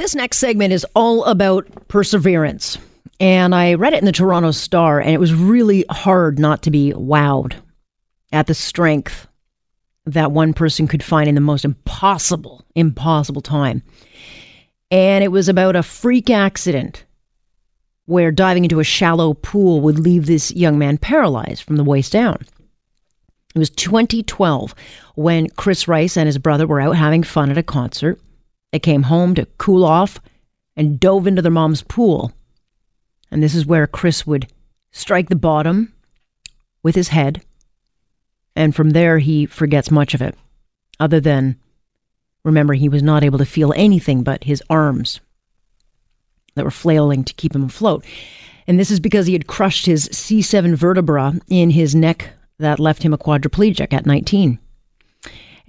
This next segment is all about perseverance. And I read it in the Toronto Star, and it was really hard not to be wowed at the strength that one person could find in the most impossible, impossible time. And it was about a freak accident where diving into a shallow pool would leave this young man paralyzed from the waist down. It was 2012 when Chris Rice and his brother were out having fun at a concert. They came home to cool off and dove into their mom's pool. And this is where Chris would strike the bottom with his head. And from there, he forgets much of it, other than remember, he was not able to feel anything but his arms that were flailing to keep him afloat. And this is because he had crushed his C7 vertebra in his neck that left him a quadriplegic at 19.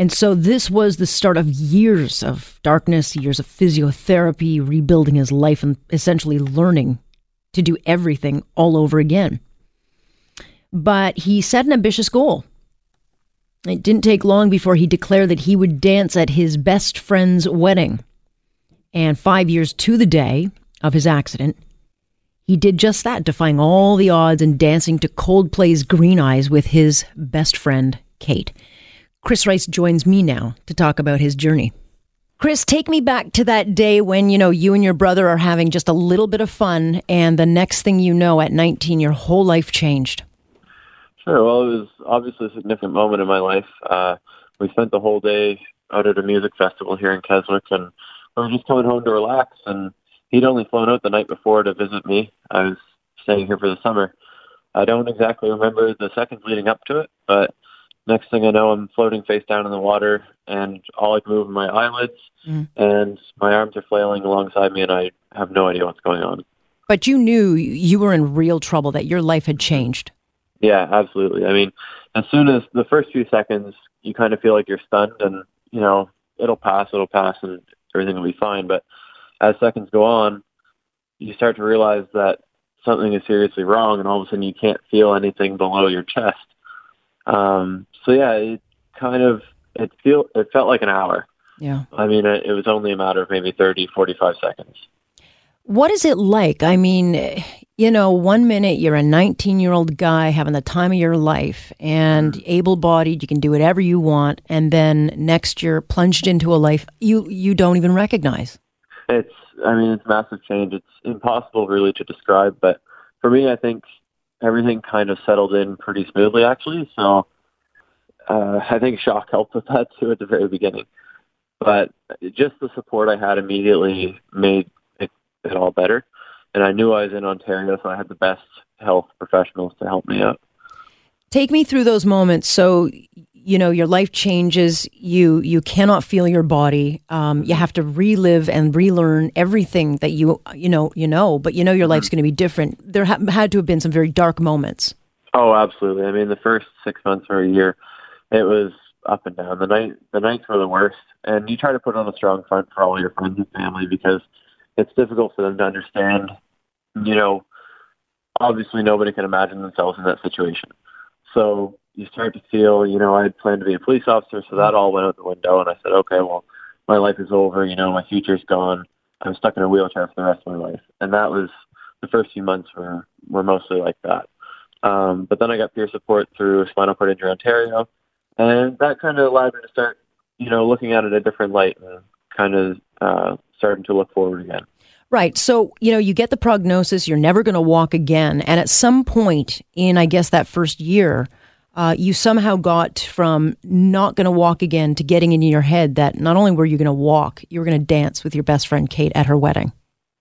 And so this was the start of years of darkness, years of physiotherapy, rebuilding his life, and essentially learning to do everything all over again. But he set an ambitious goal. It didn't take long before he declared that he would dance at his best friend's wedding. And five years to the day of his accident, he did just that, defying all the odds and dancing to Coldplay's Green Eyes with his best friend, Kate. Chris Rice joins me now to talk about his journey. Chris, take me back to that day when, you know, you and your brother are having just a little bit of fun, and the next thing you know, at 19, your whole life changed. Sure. Well, it was obviously a significant moment in my life. Uh, we spent the whole day out at a music festival here in Keswick, and we were just coming home to relax. And he'd only flown out the night before to visit me. I was staying here for the summer. I don't exactly remember the seconds leading up to it, but next thing I know, I'm floating face down in the water, and all I can move are my eyelids, mm. and my arms are flailing alongside me, and I have no idea what's going on. But you knew you were in real trouble, that your life had changed. Yeah, absolutely. I mean, as soon as the first few seconds, you kind of feel like you're stunned, and you know it'll pass, it'll pass, and everything will be fine. But as seconds go on, you start to realize that something is seriously wrong, and all of a sudden you can't feel anything below your chest. Um, so yeah, it kind of it feel it felt like an hour. Yeah. I mean, it, it was only a matter of maybe 30, 45 seconds. What is it like? I mean, you know, one minute you're a 19 year old guy having the time of your life and mm. able bodied, you can do whatever you want. And then next you're plunged into a life you, you don't even recognize. It's, I mean, it's massive change. It's impossible really to describe. But for me, I think everything kind of settled in pretty smoothly, actually. So uh, I think shock helped with that too at the very beginning. But just the support I had immediately made it, it all better. And I knew I was in Ontario, so I had the best health professionals to help me out. Take me through those moments. So, you know, your life changes. You you cannot feel your body. Um, you have to relive and relearn everything that you you know you know. But you know your life's going to be different. There ha- had to have been some very dark moments. Oh, absolutely. I mean, the first six months or a year, it was up and down. The night the nights were the worst, and you try to put on a strong front for all your friends and family because it's difficult for them to understand. You know, obviously nobody can imagine themselves in that situation. So you start to feel, you know, I had planned to be a police officer, so that all went out the window, and I said, okay, well, my life is over. You know, my future's gone. I'm stuck in a wheelchair for the rest of my life, and that was the first few months were were mostly like that. Um, but then I got peer support through Spinal Cord Injury Ontario, and that kind of allowed me to start, you know, looking at it a different light and kind of uh, starting to look forward again. Right. So, you know, you get the prognosis, you're never going to walk again. And at some point in, I guess, that first year, uh, you somehow got from not going to walk again to getting in your head that not only were you going to walk, you were going to dance with your best friend Kate at her wedding.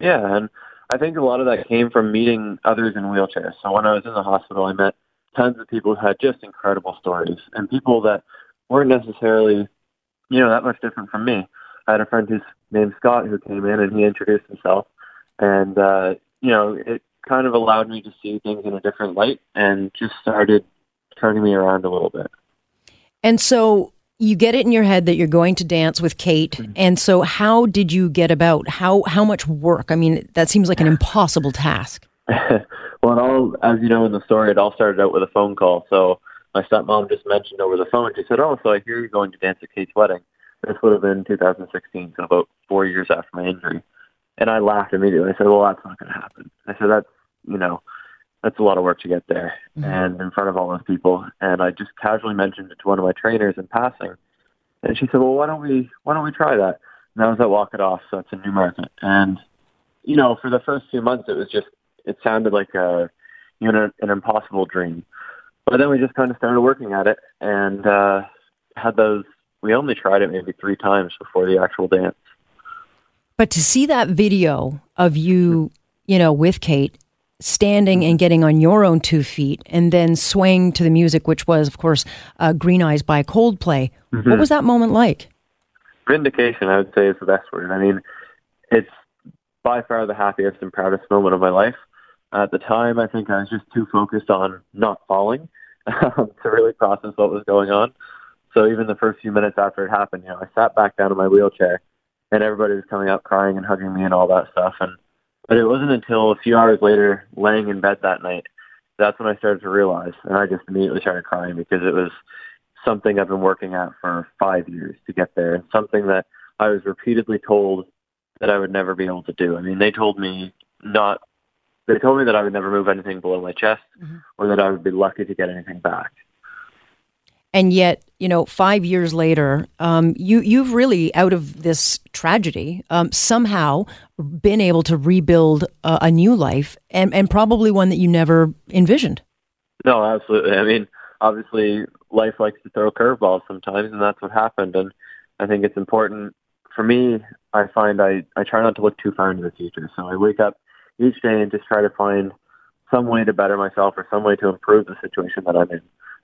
Yeah. And I think a lot of that came from meeting others in wheelchairs. So when I was in the hospital, I met tons of people who had just incredible stories and people that weren't necessarily, you know, that much different from me. I had a friend who's named Scott who came in and he introduced himself, and uh, you know, it kind of allowed me to see things in a different light and just started turning me around a little bit. And so you get it in your head that you're going to dance with Kate. Mm-hmm. And so how did you get about how how much work? I mean, that seems like an impossible task. well, it all as you know in the story, it all started out with a phone call. So my stepmom just mentioned over the phone. She said, "Oh, so I hear you're going to dance at Kate's wedding." This would have been 2016, so about four years after my injury. And I laughed immediately. I said, "Well, that's not going to happen." I said, "That's you know, that's a lot of work to get there mm-hmm. and in front of all those people." And I just casually mentioned it to one of my trainers in passing, and she said, "Well, why don't we why don't we try that?" And that was at Walk It Off, so it's a new Newmarket. And you know, for the first few months, it was just it sounded like a you know an impossible dream. But then we just kind of started working at it and uh, had those. We only tried it maybe three times before the actual dance. But to see that video of you, you know, with Kate standing and getting on your own two feet and then swaying to the music, which was, of course, uh, Green Eyes by Coldplay. Mm-hmm. What was that moment like? Vindication, I would say, is the best word. I mean, it's by far the happiest and proudest moment of my life. At the time, I think I was just too focused on not falling to really process what was going on. So even the first few minutes after it happened, you know, I sat back down in my wheelchair and everybody was coming up crying and hugging me and all that stuff. And but it wasn't until a few hours later, laying in bed that night, that's when I started to realize, and I just immediately started crying because it was something I've been working at for five years to get there, and something that I was repeatedly told that I would never be able to do. I mean, they told me not. They told me that I would never move anything below my chest, mm-hmm. or that I would be lucky to get anything back. And yet, you know, five years later, um, you you've really out of this tragedy um, somehow been able to rebuild a, a new life, and and probably one that you never envisioned. No, absolutely. I mean, obviously, life likes to throw curveballs sometimes, and that's what happened. And I think it's important for me. I find I I try not to look too far into the future, so I wake up each day and just try to find some way to better myself or some way to improve the situation that I'm in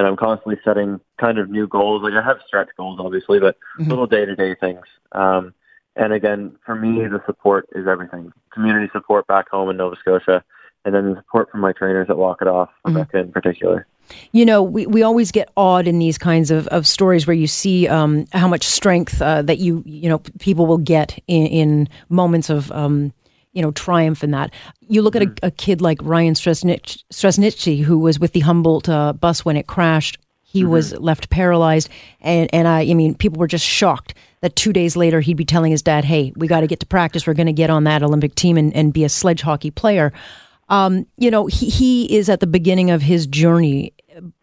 and I'm constantly setting kind of new goals. Like I have stretch goals, obviously, but mm-hmm. little day to day things. Um, and again, for me, the support is everything. Community support back home in Nova Scotia, and then the support from my trainers at Walk It Off, mm-hmm. Rebecca mm-hmm. in particular. You know, we, we always get awed in these kinds of, of stories where you see um, how much strength uh, that you you know people will get in, in moments of um, you know, triumph in that. You look at a, mm. a kid like Ryan Straschnitzki, who was with the Humboldt uh, bus when it crashed. He mm-hmm. was left paralyzed, and and I, I mean, people were just shocked that two days later he'd be telling his dad, "Hey, we got to get to practice. We're going to get on that Olympic team and, and be a sledge hockey player." Um, you know, he he is at the beginning of his journey,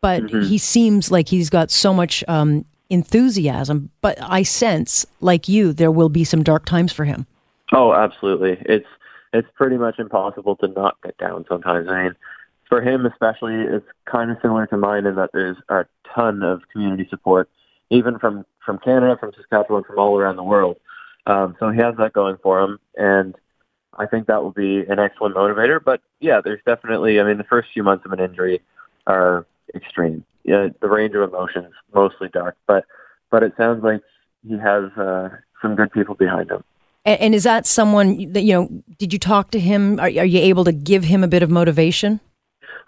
but mm-hmm. he seems like he's got so much um, enthusiasm. But I sense, like you, there will be some dark times for him. Oh, absolutely. It's it's pretty much impossible to not get down sometimes. I mean, for him especially, it's kind of similar to mine in that there's a ton of community support, even from from Canada, from Saskatchewan, from all around the world. Um, so he has that going for him, and I think that will be an excellent motivator. But yeah, there's definitely. I mean, the first few months of an injury are extreme. Yeah, the range of emotions mostly dark, but but it sounds like he has uh, some good people behind him. And, and, is that someone that, you know, did you talk to him? Are, are you able to give him a bit of motivation?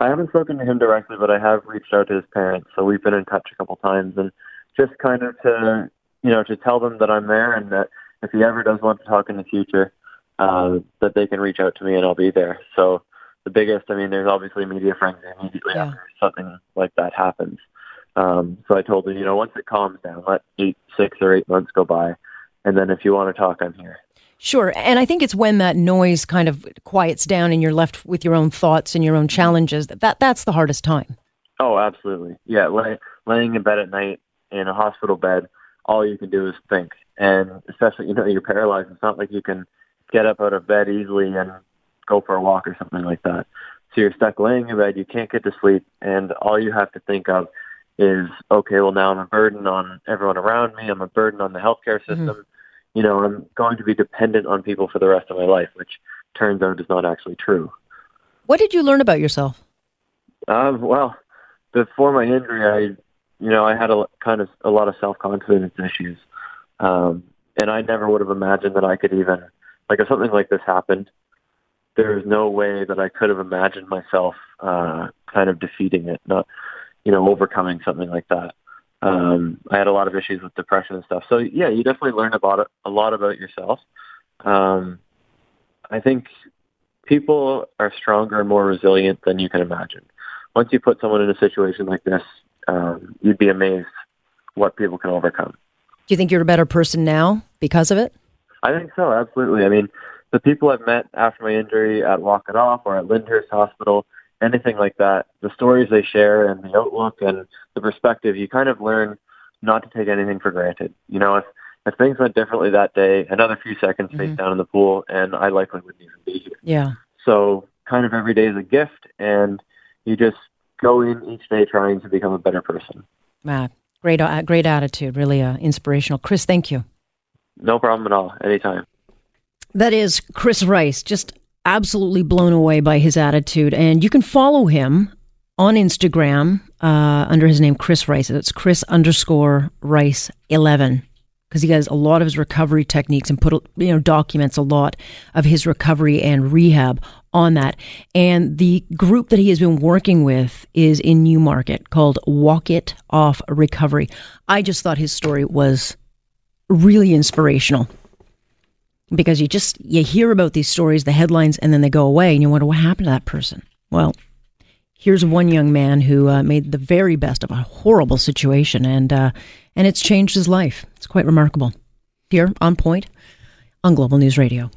I haven't spoken to him directly, but I have reached out to his parents. So we've been in touch a couple times and just kind of to, you know, to tell them that I'm there and that if he ever does want to talk in the future, uh, that they can reach out to me and I'll be there. So the biggest, I mean, there's obviously media frenzy immediately yeah. after something like that happens. Um, so I told him, you know, once it calms down, let eight, six or eight months go by. And then if you want to talk, I'm here. Sure. And I think it's when that noise kind of quiets down and you're left with your own thoughts and your own challenges that, that that's the hardest time. Oh, absolutely. Yeah. Lay, laying in bed at night in a hospital bed, all you can do is think. And especially, you know, you're paralyzed. It's not like you can get up out of bed easily and go for a walk or something like that. So you're stuck laying in bed. You can't get to sleep. And all you have to think of is, okay, well, now I'm a burden on everyone around me. I'm a burden on the healthcare mm-hmm. system. Mm-hmm you know, I'm going to be dependent on people for the rest of my life, which turns out is not actually true. What did you learn about yourself? Um, well, before my injury, I, you know, I had a kind of a lot of self confidence issues, um, and I never would have imagined that I could even like if something like this happened. There is no way that I could have imagined myself uh, kind of defeating it, not you know overcoming something like that. Um, I had a lot of issues with depression and stuff. So yeah, you definitely learn about it, a lot about yourself. Um, I think people are stronger and more resilient than you can imagine. Once you put someone in a situation like this, um, you'd be amazed what people can overcome. Do you think you're a better person now because of it? I think so, absolutely. I mean, the people I've met after my injury at Walk It Off or at Lyndhurst Hospital, anything like that, the stories they share and the outlook and the perspective, you kind of learn not to take anything for granted. You know, if if things went differently that day, another few seconds face mm-hmm. down in the pool, and I likely wouldn't even be here. Yeah. So kind of every day is a gift, and you just go in each day trying to become a better person. Matt, great, uh, great attitude, really uh, inspirational. Chris, thank you. No problem at all. Anytime. That is Chris Rice, just absolutely blown away by his attitude. And you can follow him on Instagram uh, under his name, Chris Rice. It's Chris underscore Rice 11 because he has a lot of his recovery techniques and put you know documents a lot of his recovery and rehab on that. And the group that he has been working with is in Newmarket called Walk It Off Recovery. I just thought his story was really inspirational because you just you hear about these stories, the headlines, and then they go away, and you wonder what happened to that person. Well, here's one young man who uh, made the very best of a horrible situation, and uh, and it's changed his life. It's quite remarkable. Here on Point on Global News Radio.